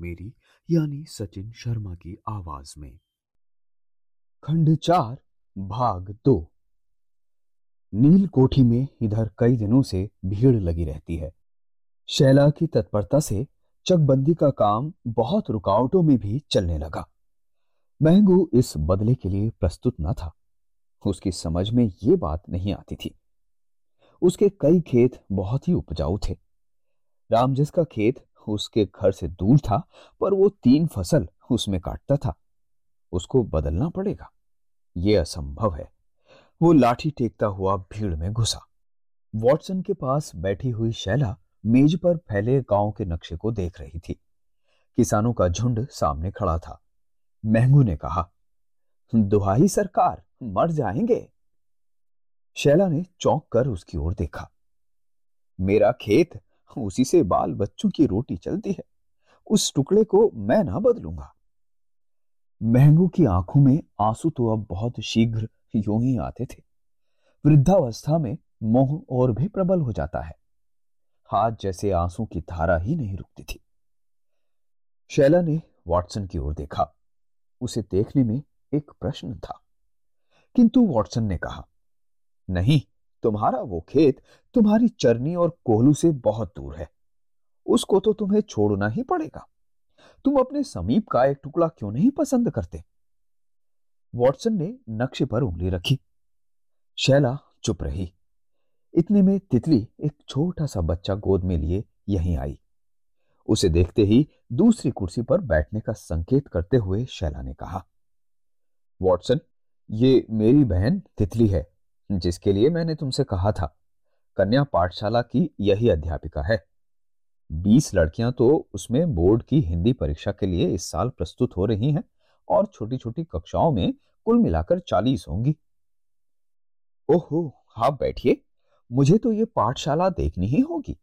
मेरी, यानी सचिन शर्मा की आवाज़ में। खंड चार, भाग दो। नील कोठी में इधर कई दिनों से भीड़ लगी रहती है। शैला की तत्परता से चकबंदी का काम बहुत रुकावटों में भी चलने लगा। महंगू इस बदले के लिए प्रस्तुत न था। उसकी समझ में ये बात नहीं आती थी। उसके कई खेत बहुत ही उपजाऊ थे। रामजस का खेत उसके घर से दूर था, पर वो तीन फ़सल उसमें काटता था। उसको बदलना पड़ेगा। ये असंभव है। वो लाठी टेकता हुआ भीड़ में घुसा। वॉटसन के पास बैठी हुई शैला मेज पर फैले गाँव के नक्शे को देख रही थी। किसानों का झुंड सामने खड़ा था। महंगू ने कहा, दुहाई सरकार, मर जाएँगे। शैला ने चौंक कर उसकी ओर देखा। मेरा खेत उसी से बाल बच्चों की रोटी चलती है। उस टुकड़े को मैं ना बदलूँगा। महंगू की आँखों में आँसू तो अब बहुत शीघ्र यूँ ही आते थे। वृद्धावस्था में मोह और भी प्रबल हो जाता है। हाथ जैसे आँसू की धारा ही नहीं रुकती थी। शैला ने वॉटसन की ओर देखा। उसे देखने में एक प्रश्न था। किंतु वॉटसन ने कहा, नहीं तुम्हारा वो खेत तुम्हारी चरनी और कोहलू से बहुत दूर है। उसको तो तुम्हें छोड़ना ही पड़ेगा। तुम अपने समीप का एक टुकड़ा क्यों नहीं पसंद करते? वॉटसन ने नक्शे पर उंगली रखी। शैला चुप रही। इतने में तितली एक छोटा सा बच्चा गोद में लिए यहीं आई। उसे देखते ही दूसरी कुर्सी पर बैठने का संकेत करते हुए शैला ने कहा, वॉटसन, ये मेरी बहन तितली है। जिसके लिए मैंने तुमसे कहा था, कन्या पाठशाला की यही अध्यापिका है। बीस लड़कियाँ तो उसमें बोर्ड की हिंदी परीक्षा के लिए इस साल प्रस्तुत हो रही हैं और छोटी छोटी कक्षाओं में कुल मिलाकर चालीस होंगी। ओहो, आप बैठिए, मुझे तो ये पाठशाला देखनी ही होगी।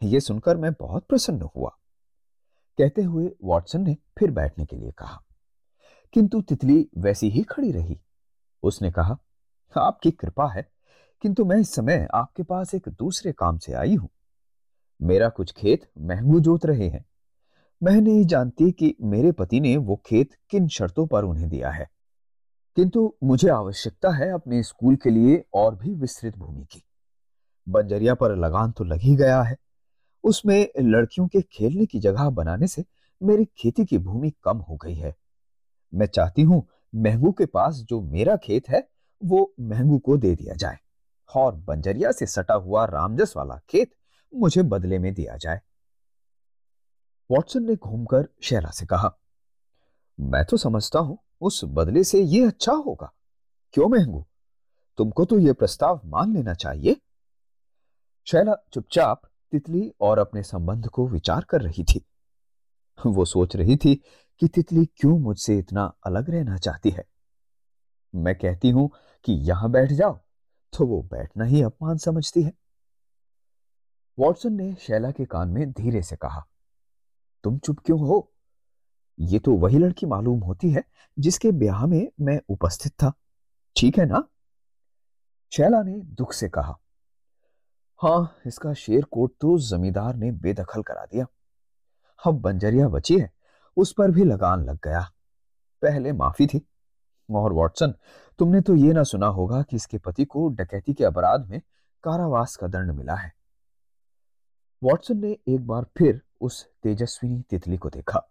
ये सुनकर मैं बहुत प्रसन्न हुआ। कहते हुए वॉटसन ने फिर बैठने के लिए कहा, किंतु तितली वैसी ही खड़ी रही। उसने कहा आपकी कृपा है, किंतु मैं इस समय आपके पास एक दूसरे काम से आई हूँ। मेरा कुछ खेत महंगू जोत रहे हैं। मैं नहीं जानती कि मेरे पति ने वो खेत किन शर्तों पर उन्हें दिया है। किंतु मुझे आवश्यकता है अपने स्कूल के लिए और भी विस्तृत भूमि की। बंजरिया पर लगान तो लग ही गया है। उसमें लड़कियों के खेलने की जगह बनाने से मेरी खेती की भूमि कम हो गई है। मैं चाहती हूँ महंगू के पास जो मेरा खेत है वो महंगू को दे दिया जाए। और बंजरिया से सटा हुआ रामजस वाला खेत मुझे बदले में दिया जाए। वॉटसन ने घूमकर शैला से कहा, मैं तो समझता हूँ उस बदले से ये अच्छा होगा। क्यों महंगू? तुमको तो यह प्रस्ताव मान लेना चाहिए। शैला चुपचाप तितली और अपने संबंध को विचार कर रही थी। वो सोच रही थी कि तितली क्यों मुझसे इतना अलग रहना चाहती है। मैं कहती हूँ कि यहाँ बैठ जाओ तो वो बैठना ही अपमान समझती है। वॉटसन ने शैला के कान में धीरे से कहा, तुम चुप क्यों हो? ये तो वही लड़की मालूम होती है जिसके ब्याह में मैं उपस्थित था। ठीक है ना? शैला ने दुख से कहा, हाँ, इसका शेर कोट तो जमींदार ने बेदखल करा दिया। अब बंजरिया बची है, उस पर भी लगान लग गया। पहले माफ़ी थी और वॉटसन, तुमने तो ये ना सुना होगा कि इसके पति को डकैती के अपराध में कारावास का दंड मिला है। वॉटसन ने एक बार फिर उस तेजस्विनी तितली को देखा।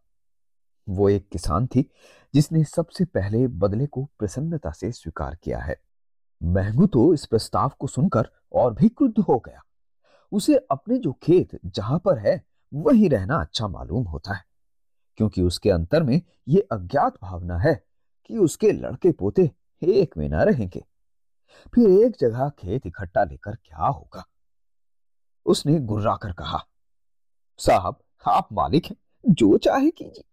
वो एक किसान थी, जिसने सबसे पहले बदले को प्रसन्नता से स्वीकार किया है। महंगू तो इस प्रस्ताव को सुनकर और भी क्रुद्ध हो गया। उसे अपने जो खेत जहाँ पर है, वही रहना अच्छा मालूम होता है, क्योंकि उसके अंतर में ये अज्ञात भावना है कि उसके लड़के पोते एक में ना रहेंगे। फिर एक जगह खेत इकट्ठा लेकर क्या होगा? उसने गुर्रा कर कहा, साहब, आप मालिक हैं, जो चाहे कीजिए,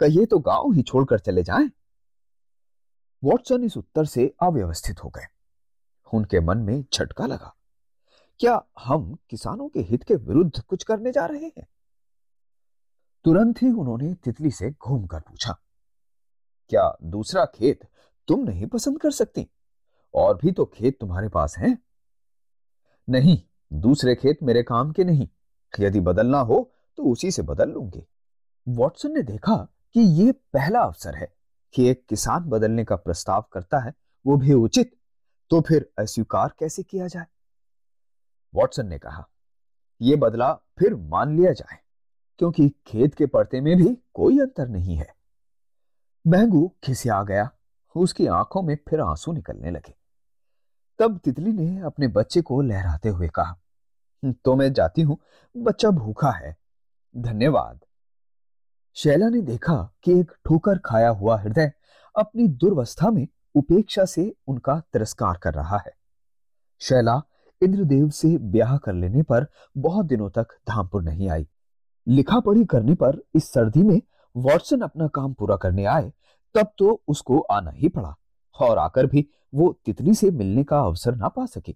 कहिए तो गाँव ही छोड़कर चले जाएँ। वॉटसन इस उत्तर से अव्यवस्थित हो गए। उनके मन में झटका लगा, क्या हम किसानों के हित के विरुद्ध कुछ करने जा रहे हैं? तुरंत ही उन्होंने तितली से घूमकर पूछा क्या दूसरा खेत तुम नहीं पसंद कर सकती? और भी तो खेत तुम्हारे पास हैं। नहीं, दूसरे खेत मेरे काम के नहीं। यदि बदलना हो तो उसी से बदल लूँगी। वॉटसन ने देखा कि यह पहला अवसर है कि एक किसान बदलने का प्रस्ताव करता है, वो भी उचित। तो फिर अस्वीकार कैसे किया जाए? वॉटसन ने कहा यह बदला फिर मान लिया जाए, क्योंकि खेत के पड़ते में भी कोई अंतर नहीं है। महंगू खिसिया गया। उसकी आँखों में फिर आँसू निकलने लगे। तब तितली ने अपने बच्चे को लहराते हुए कहा तो मैं जाती हूँ, बच्चा भूखा है। धन्यवाद। शैला ने देखा कि एक ठोकर खाया हुआ हृदय अपनी दुर्वस्था में उपेक्षा से उनका तिरस्कार कर रहा है। शैला इंद्रदेव से ब्याह कर लेने पर बहुत दिनों तक धामपुर नहीं आई। लिखा पढ़ी करने पर इस सर्दी में वॉटसन अपना काम पूरा करने आए, तब तो उसको आना ही पड़ा और आकर भी वो तितली से मिलने का अवसर ना पा सके,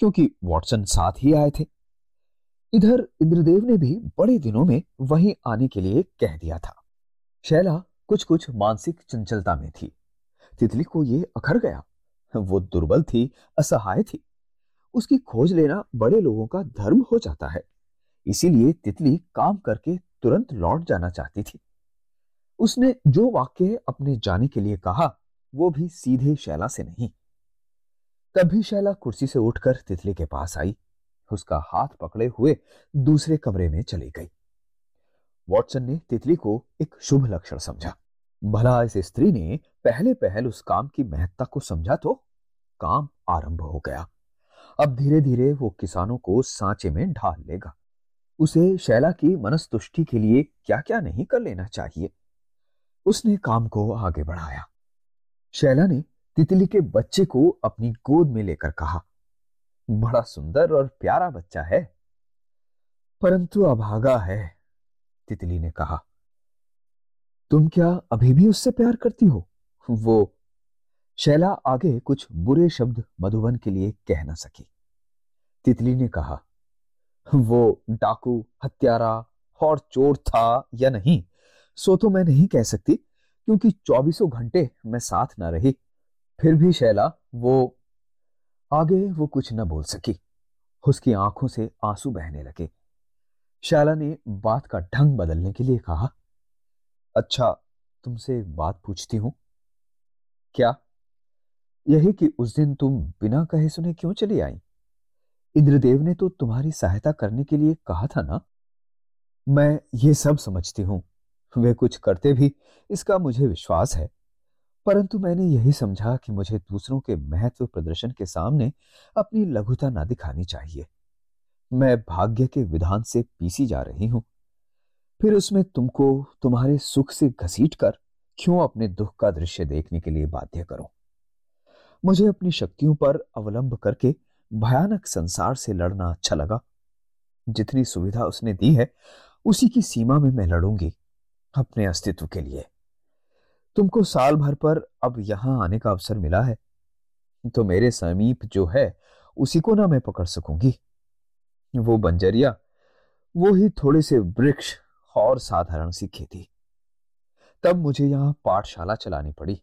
क्योंकि वॉटसन साथ ही आए थे। इधर इंद्रदेव ने भी बड़े दिनों में वहीं आने के लिए कह दिया था। शैला कुछ कुछ मानसिक चंचलता में थी। तितली को ये अखर गया। वो दुर्बल थी, असहाय थी। उसकी खोज लेना बड़े लोगों का धर्म हो जाता है। इसीलिए तितली काम करके तुरंत लौट जाना चाहती थी। उसने जो वाक्य अपने जाने के लिए कहा, वो भी सीधे शैला से नहीं। तभी शैला कुर्सी से उठकर तितली के पास आई, उसका हाथ पकड़े हुए दूसरे कमरे में चली गई। वॉटसन ने तितली को एक शुभ लक्षण समझा। भला इस स्त्री ने पहले पहल उस काम की महत्ता को समझा तो काम आरंभ हो गया। अब धीरे धीरे वो किसानों को सांचे में ढाल लेगा। उसे शैला की मनस्तुष्टि के लिए क्या क्या नहीं कर लेना चाहिए? उसने काम को आगे बढ़ाया। शैला ने तितली के बच्चे को अपनी गोद में लेकर कहा, बड़ा सुंदर और प्यारा बच्चा है, परंतु अभागा है, तितली ने कहा। तुम क्या अभी भी उससे प्यार करती हो? वो, शैला आगे कुछ बुरे शब्द मधुबन के लिए कह ना सकी। तितली ने कहा, वो डाकू, हत्यारा और चोर था या नहीं? सो तो मैं नहीं कह सकती, क्योंकि चौबीसों घंटे मैं साथ ना रही। फिर भी शैला, वो आगे वो कुछ न बोल सकी। उसकी आँखों से आँसू बहने लगे। शैला ने बात का ढंग बदलने के लिए कहा अच्छा तुमसे एक बात पूछती हूँ। क्या? यही कि उस दिन तुम बिना कहे सुने क्यों चली आई? इंद्रदेव ने तो तुम्हारी सहायता करने के लिए कहा था ना? मैं ये सब समझती हूँ। वे कुछ करते भी इसका मुझे विश्वास है। परंतु मैंने यही समझा कि मुझे दूसरों के महत्व प्रदर्शन के सामने अपनी लघुता ना दिखानी चाहिए। मैं भाग्य के विधान से पीसी जा रही हूँ। फिर उसमें तुमको तुम्हारे सुख से घसीट कर क्यों अपने दुख का दृश्य देखने के लिए बाध्य करूँ? मुझे अपनी शक्तियों पर अवलंब करके भयानक संसार से लड़ना अच्छा लगा। जितनी सुविधा उसने दी है, उसी की सीमा में मैं लड़ूँगी। अपने अस्तित्व के लिए। तुमको साल भर पर अब यहाँ आने का अवसर मिला है। तो मेरे समीप जो है, उसी को ना मैं पकड़ सकूँगी। वो बंजरिया, वो ही थोड़े से वृक्ष और साधारण सी खेती। तब मुझे यहाँ पाठशाला चलानी पड़ी।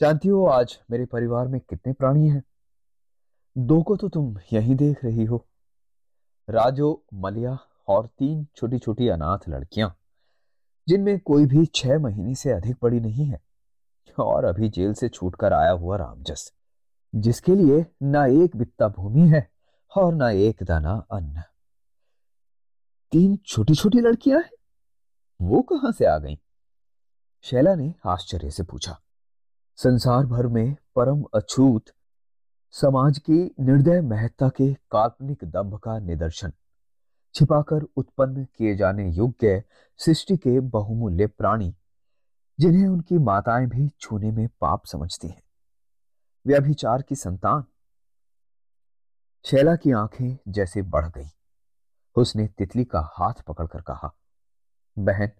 जानती हो, आज मेरे परिवार में कितने प्राणी हैं? दो को तो तुम यही देख रही हो। राजो, मलिया और तीन छोटी छोटी अनाथ लड़कियाँ। जिनमें कोई भी छह महीने से अधिक बड़ी नहीं है। और अभी जेल से छूटकर आया हुआ रामजस, जिसके लिए ना एक बित्ता भूमि है और ना एक दाना अन्न। तीन छोटी छोटी लड़कियाँ हैं? वो कहाँ से आ गईं? शैला ने आश्चर्य से पूछा। संसार भर में परम अछूत, समाज की निर्दय महत्ता के काल्पनिक दंभ का निदर्शन। छिपाकर उत्पन्न किए जाने योग्य सृष्टि के बहुमूल्य प्राणी, जिन्हें उनकी माताएँ भी छूने में पाप समझती हैं। व्यभिचार की संतान। शैला की आँखें जैसे बढ़ गई। उसने तितली का हाथ पकड़कर कहा, बहन,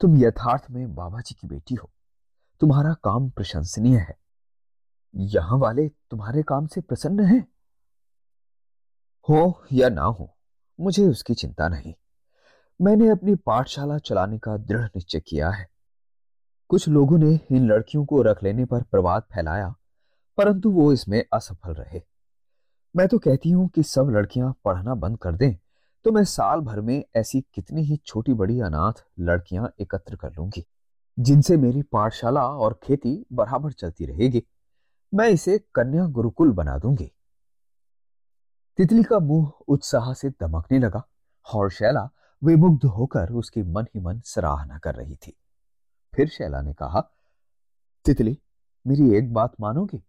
तुम यथार्थ में बाबा जी की बेटी हो। तुम्हारा काम प्रशंसनीय है। यहाँ वाले तुम्हारे काम से प्रसन्न हैं। हो या ना हो मुझे उसकी चिंता नहीं। मैंने अपनी पाठशाला चलाने का दृढ़ निश्चय किया है। कुछ लोगों ने इन लड़कियों को रख लेने पर प्रवाद फैलाया, परंतु वो इसमें असफल रहे। मैं तो कहती हूँ कि सब लड़कियाँ पढ़ना बंद कर दें तो मैं साल भर में ऐसी कितनी ही छोटी बड़ी अनाथ लड़कियाँ एकत्र कर लूँगी, जिनसे मेरी पाठशाला और खेती बराबर चलती रहेगी। मैं इसे कन्या गुरुकुल बना दूँगी। तितली का मुँह उत्साह से दमकने लगा और शैला विमुग्ध होकर उसकी मन ही मन सराहना कर रही थी। फिर शैला ने कहा, तितली, मेरी एक बात मानोगी?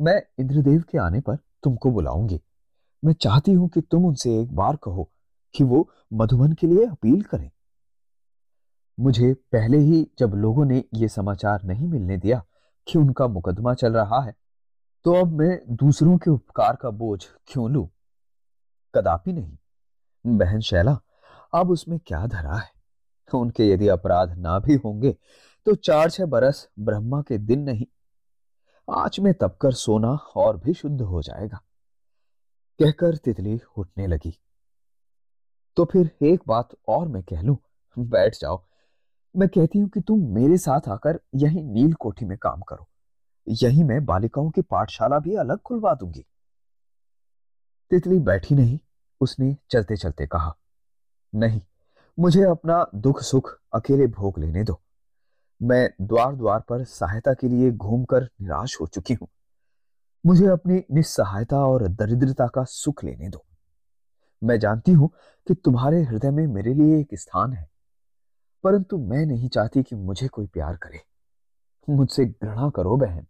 मैं इंद्रदेव के आने पर तुमको बुलाऊँगी। मैं चाहती हूँ कि तुम उनसे एक बार कहो कि वो मधुबन के लिए अपील करें। मुझे पहले ही जब लोगों ने यह समाचार नहीं मिलने दिया कि उनका मुकदमा चल रहा है तो अब मैं दूसरों के उपकार का बोझ क्यों लू? कदापि नहीं। बहन शैला, अब उसमें क्या धरा है? उनके यदि अपराध ना भी होंगे तो चार छह बरस ब्रह्मा के दिन नहीं। आज में तपकर सोना और भी शुद्ध हो जाएगा। कहकर तितली उठने लगी। तो फिर एक बात और मैं कह लू। बैठ जाओ। मैं कहती हूँ कि तुम मेरे साथ आकर यही नील कोठी में काम करो। यही मैं बालिकाओं की पाठशाला भी अलग खुलवा दूँगी। तितली बैठी नहीं, उसने चलते चलते कहा, नहीं, मुझे अपना दुख सुख अकेले भोग लेने दो। मैं द्वार द्वार पर सहायता के लिए घूमकर निराश हो चुकी हूँ। मुझे अपनी निस्सहायता और दरिद्रता का सुख लेने दो। मैं जानती हूँ कि तुम्हारे हृदय में मेरे लिए एक स्थान है, परंतु मैं नहीं चाहती कि मुझे कोई प्यार करे। मुझसे घृणा करो, बहन।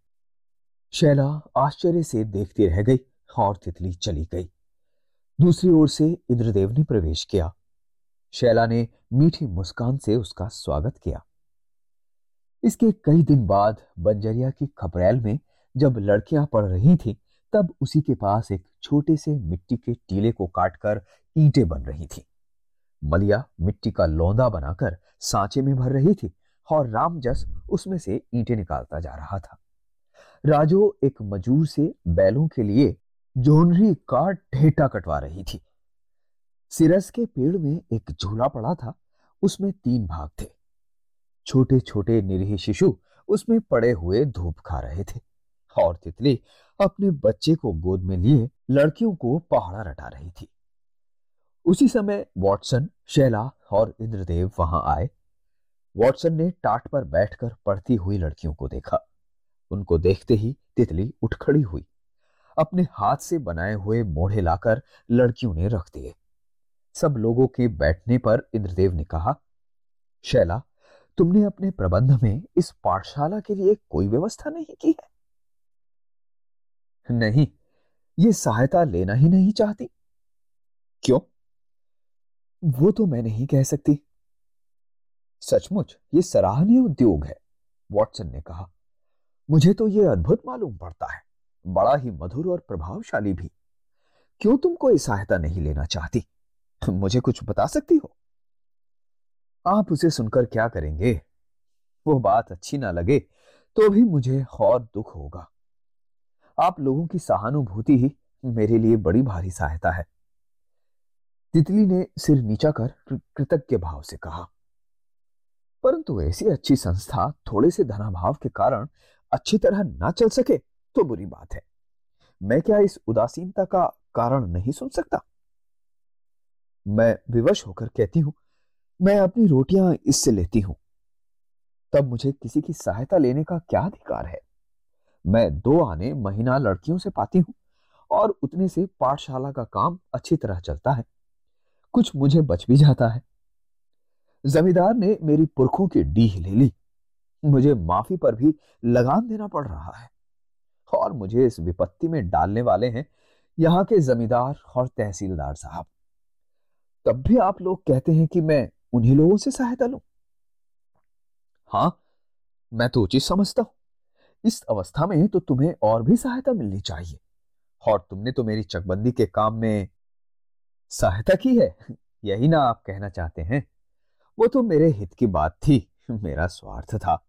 शैला आश्चर्य से देखती रह गई। और तितली चली गई। दूसरी ओर से इंद्रदेव ने प्रवेश किया। शैला ने मीठी मुस्कान से उसका स्वागत किया। इसके कई दिन बाद बंजरिया की खपरेल में जब लड़कियाँ पढ़ रही थीं, तब उसी के पास एक छोटे से मिट्टी के टीले को काटकर ईंटें बन रही थी। मलिया मिट्टी का लौंदा बनाकर सांचे में भर रही थी और रामजस उसमें से ईंटें निकालता जा रहा था। राजो एक मजूर से बैलों के लिए जोनरी का ढेटा कटवा रही थी। सिरस के पेड़ में एक झूला पड़ा था, उसमें तीन भाग थे। छोटे छोटे निरीह शिशु उसमें पड़े हुए धूप खा रहे थे और तितली अपने बच्चे को गोद में लिए लड़कियों को पहाड़ा रटा रही थी। उसी समय वॉटसन, शैला और इंद्रदेव वहाँ आए। वॉटसन ने टाट पर बैठकर पढ़ती हुई लड़कियों को देखा। उनको देखते ही तितली उठ खड़ी हुई। अपने हाथ से बनाए हुए मोढ़े लाकर लड़कियों ने रख दिए। सब लोगों के बैठने पर इंद्रदेव ने कहा, शैला, तुमने अपने प्रबंध में इस पाठशाला के लिए कोई व्यवस्था नहीं की है? नहीं, ये सहायता लेना ही नहीं चाहती। क्यों? वो तो मैं नहीं कह सकती। सचमुच, ये सराहनीय उद्योग है, वॉटसन ने कहा। मुझे तो ये अद्भुत मालूम पड़ता है। बड़ा ही मधुर और प्रभावशाली भी। क्यों तुम कोई सहायता नहीं लेना चाहती? मुझे कुछ बता सकती हो? आप उसे सुनकर क्या करेंगे? वो बात अच्छी ना लगे तो भी मुझे और दुख होगा। आप लोगों की सहानुभूति ही मेरे लिए बड़ी भारी सहायता है। तितली ने सिर नीचा कर कृतज्ञ भाव से कहा। परंतु ऐसी अच्छी संस्था थोड़े से धनाभाव के कारण अच्छी तरह ना चल सके तो बुरी बात है। मैं क्या इस उदासीनता का कारण नहीं सुन सकता? मैं विवश होकर कहती हूँ, मैं अपनी रोटियाँ इससे लेती हूँ। तब मुझे किसी की सहायता लेने का क्या अधिकार है? मैं दो आने महीना लड़कियों से पाती हूँ और उतने से पाठशाला का काम अच्छी तरह चलता है। कुछ मुझे बच भी जाता है। जमींदार ने मेरी पुरखों की डीह ले ली। मुझे माफ़ी पर भी लगान देना पड़ रहा है। और मुझे इस विपत्ति में डालने वाले हैं यहाँ के जमींदार और तहसीलदार साहब। तब भी आप लोग कहते हैं कि मैं उन्हीं लोगों से सहायता लू? हाँ, मैं तो उचित समझता हूँ। इस अवस्था में तो तुम्हें और भी सहायता मिलनी चाहिए। और तुमने तो मेरी चकबंदी के काम में सहायता की है। यही ना आप कहना चाहते हैं। वो तो मेरे हित की बात थी। मेरा स्वार्थ था।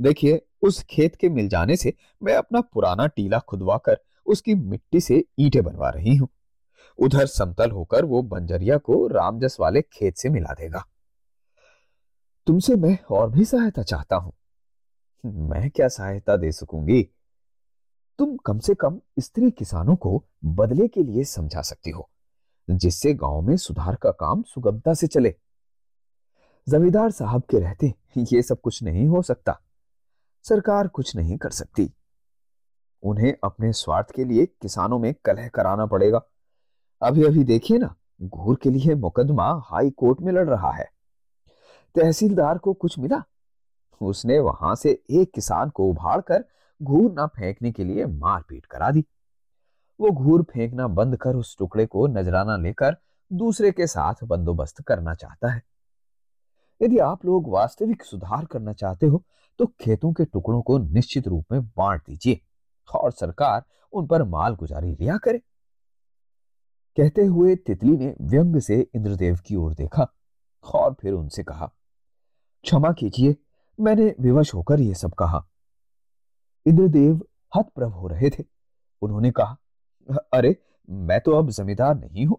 देखिए उस खेत के मिल जाने से मैं अपना पुराना टीला खुदवा कर उसकी मिट्टी से ईटे बनवा रही हूँ। उधर समतल होकर वो बंजरिया को रामजस वाले खेत से मिला देगा। तुमसे मैं और भी सहायता चाहता हूँ। मैं क्या सहायता दे सकूँगी? तुम कम से कम स्त्री किसानों को बदले के लिए समझा सकती हो, जिससे गाँव में सुधार का काम सुगमता से चले। जमींदार साहब के रहते ये सब कुछ नहीं हो सकता। सरकार कुछ नहीं कर सकती। उन्हें अपने स्वार्थ के लिए किसानों में कलह कराना पड़ेगा। अभी अभी देखिए ना, घूर के लिए मुकदमा हाई कोर्ट में लड़ रहा है। तहसीलदार को कुछ मिला? उसने वहाँ से एक किसान को उभाड़ कर घूर ना फेंकने के लिए मारपीट करा दी। वो घूर फेंकना बंद कर उस टुकड़े को नजराना लेकर दूसरे के साथ बंदोबस्त करना चाहता है। यदि आप लोग वास्तविक सुधार करना चाहते हो तो खेतों के टुकड़ों को निश्चित रूप में बांट दीजिए और सरकार उन पर माल गुजारी लिया करे। कहते हुए तितली ने व्यंग से इंद्रदेव की ओर देखा और फिर उनसे कहा, क्षमा कीजिए, मैंने विवश होकर यह सब कहा। इंद्रदेव हतप्रभ हो रहे थे। उन्होंने कहा, अरे, मैं तो अब जमींदार नहीं हूँ।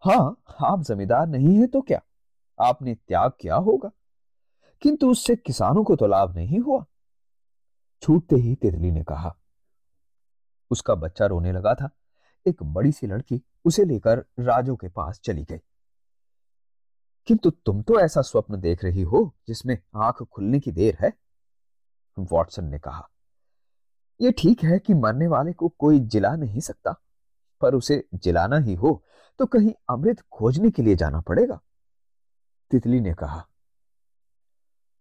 हाँ आप जमींदार नहीं है तो क्या? आपने त्याग किया होगा? किंतु उससे किसानों को तो लाभ नहीं हुआ। छूटते ही तितली ने कहा। उसका बच्चा रोने लगा था। एक बड़ी सी लड़की उसे लेकर राजो के पास चली गई। किंतु तुम तो ऐसा स्वप्न देख रही हो जिसमें आँख खुलने की देर है? वॉटसन ने कहा। यह ठीक है कि मरने वाले को कोई जिला नहीं सकता, पर उसे जिलाना ही हो तो कहीं अमृत खोजने के लिए जाना पड़ेगा। तितली ने कहा।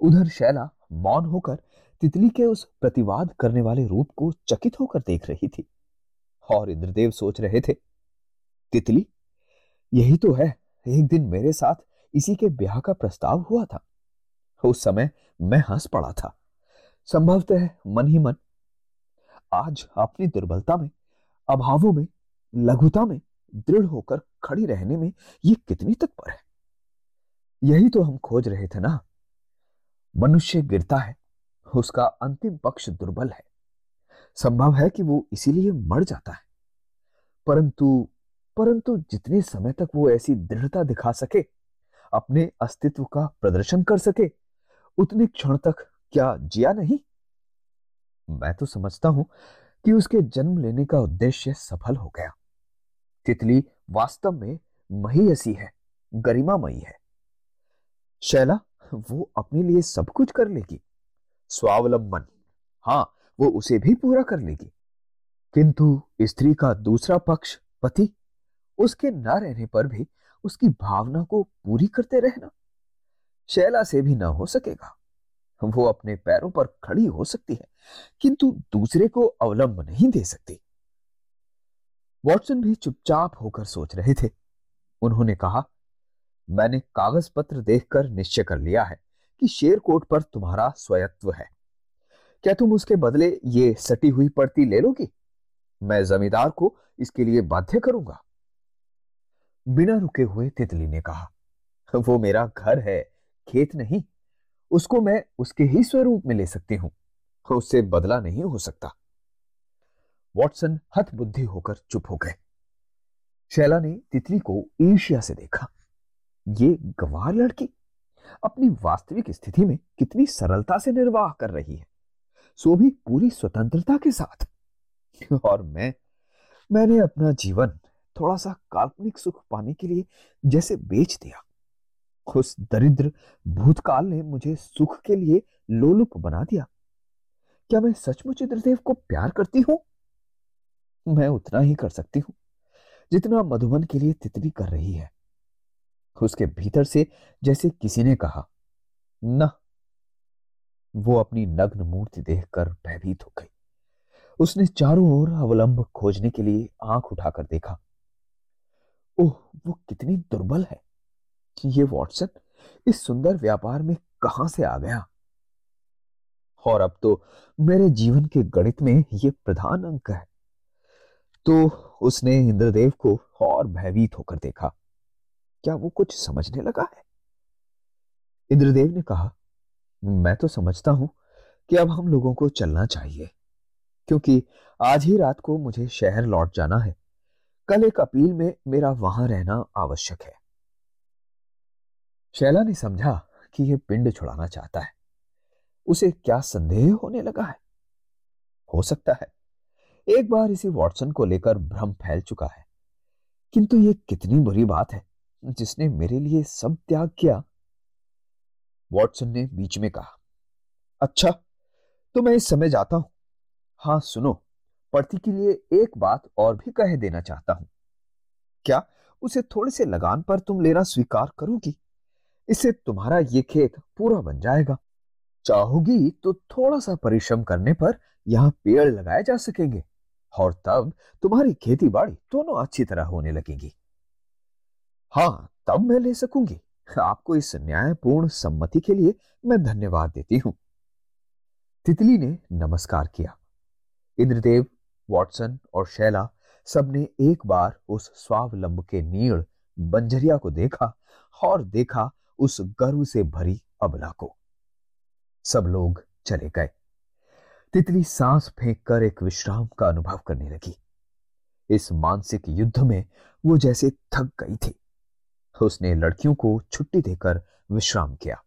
उधर शैला मौन होकर तितली के उस प्रतिवाद करने वाले रूप को चकित होकर देख रही थी और इंद्रदेव सोच रहे थे, तितली, यही तो है, एक दिन मेरे साथ इसी के ब्याह का प्रस्ताव हुआ था। उस समय मैं हंस पड़ा था। संभवतः मन ही मन, आज अपनी दुर्बलता में, अभावों में, लघुता में दृढ़ होकर खड़ी रहने में ये कितनी तत्पर है। यही तो हम खोज रहे थे ना। मनुष्य गिरता है, उसका अंतिम पक्ष दुर्बल है। संभव है कि वो इसीलिए मर जाता है। परंतु परंतु जितने समय तक वो ऐसी दृढ़ता दिखा सके, अपने अस्तित्व का प्रदर्शन कर सके, उतने क्षण तक क्या जिया नहीं? मैं तो समझता हूँ कि उसके जन्म लेने का उद्देश्य सफल हो गया। तितली वास्तव में महीयसी है, गरिमामयी है। शैला वो अपने लिए सब कुछ कर लेगी। स्वावलंबन। हाँ वो उसे भी पूरा कर लेगी। किंतु स्त्री का दूसरा पक्ष, पति, उसके न रहने पर भी उसकी भावना को पूरी करते रहना शैला से भी ना हो सकेगा। वो अपने पैरों पर खड़ी हो सकती है, किंतु दूसरे को अवलंब नहीं दे सकती। वॉटसन भी चुपचाप होकर सोच रहे थे। उन्होंने कहा मैंने कागज़ पत्र देखकर निश्चय कर लिया है कि शेरकोट पर तुम्हारा स्वयत्व है। क्या तुम उसके बदले ये सटी हुई पड़ती ले लोगी? मैं जमींदार को इसके लिए बाध्य करूँगा। बिना रुके हुए तितली ने कहा, वो मेरा घर है, खेत नहीं। उसको मैं उसके ही स्वरूप में ले सकती हूँ। उससे बदला नहीं हो सकता। वॉटसन हत बुद्धि होकर चुप हो गए। शैला ने तितली को ईर्ष्या से देखा। ये गवार लड़की अपनी वास्तविक स्थिति में कितनी सरलता से निर्वाह कर रही है, सो भी पूरी स्वतंत्रता के साथ। और मैं, मैंने अपना जीवन थोड़ा सा काल्पनिक सुख पाने के लिए जैसे बेच दिया। उस दरिद्र भूतकाल ने मुझे सुख के लिए लोलुप बना दिया। क्या मैं सचमुच इंद्रदेव को प्यार करती हूँ? मैं उतना ही कर सकती हूँ जितना मधुबन के लिए तितली कर रही है। उसके भीतर से जैसे किसी ने कहा, न। वो अपनी नग्न मूर्ति देखकर भयभीत हो गई। उसने चारों ओर अवलंब खोजने के लिए आँख उठाकर देखा। ओह, वो कितनी दुर्बल है! ये वॉटसन इस सुंदर व्यापार में कहाँ से आ गया? और अब तो मेरे जीवन के गणित में ये प्रधान अंक है। तो उसने इंद्रदेव को और भयभीत होकर देखा। क्या वो कुछ समझने लगा है? इंद्रदेव ने कहा, मैं तो समझता हूँ कि अब हम लोगों को चलना चाहिए, क्योंकि आज ही रात को मुझे शहर लौट जाना है। कल एक अपील में मेरा वहाँ रहना आवश्यक है। शैला ने समझा कि यह पिंड छुड़ाना चाहता है। उसे क्या संदेह होने लगा है? हो सकता है। एक बार इसी वॉटसन को लेकर भ्रम फैल चुका है। किंतु यह कितनी बुरी बात है। जिसने मेरे लिए सब त्याग किया। वॉटसन ने बीच में कहा अच्छा तो मैं इस समय जाता हूँ। हाँ, सुनो पड़ती के लिए एक बात और भी कह देना चाहता हूँ। क्या उसे थोड़े से लगान पर तुम लेना स्वीकार करोगी? इससे तुम्हारा ये खेत पूरा बन जाएगा। चाहोगी तो थोड़ा सा परिश्रम करने पर यहाँ पेड़ लगाए जा सकेंगे और तब तुम्हारी खेती बाड़ी दोनों अच्छी तरह होने लगेगी। हाँ, तब मैं ले सकूँगी। आपको इस न्यायपूर्ण सम्मति के लिए मैं धन्यवाद देती हूँ। तितली ने नमस्कार किया। इंद्रदेव, वॉटसन और शैला सबने एक बार उस स्वावलंब के नीड़ बंजरिया को देखा और देखा उस गर्व से भरी अबला को। सब लोग चले गए। तितली सांस फेंक कर एक विश्राम का अनुभव करने लगी। इस मानसिक युद्ध में वो जैसे थक गई थी। उसने लड़कियों को छुट्टी देकर विश्राम किया।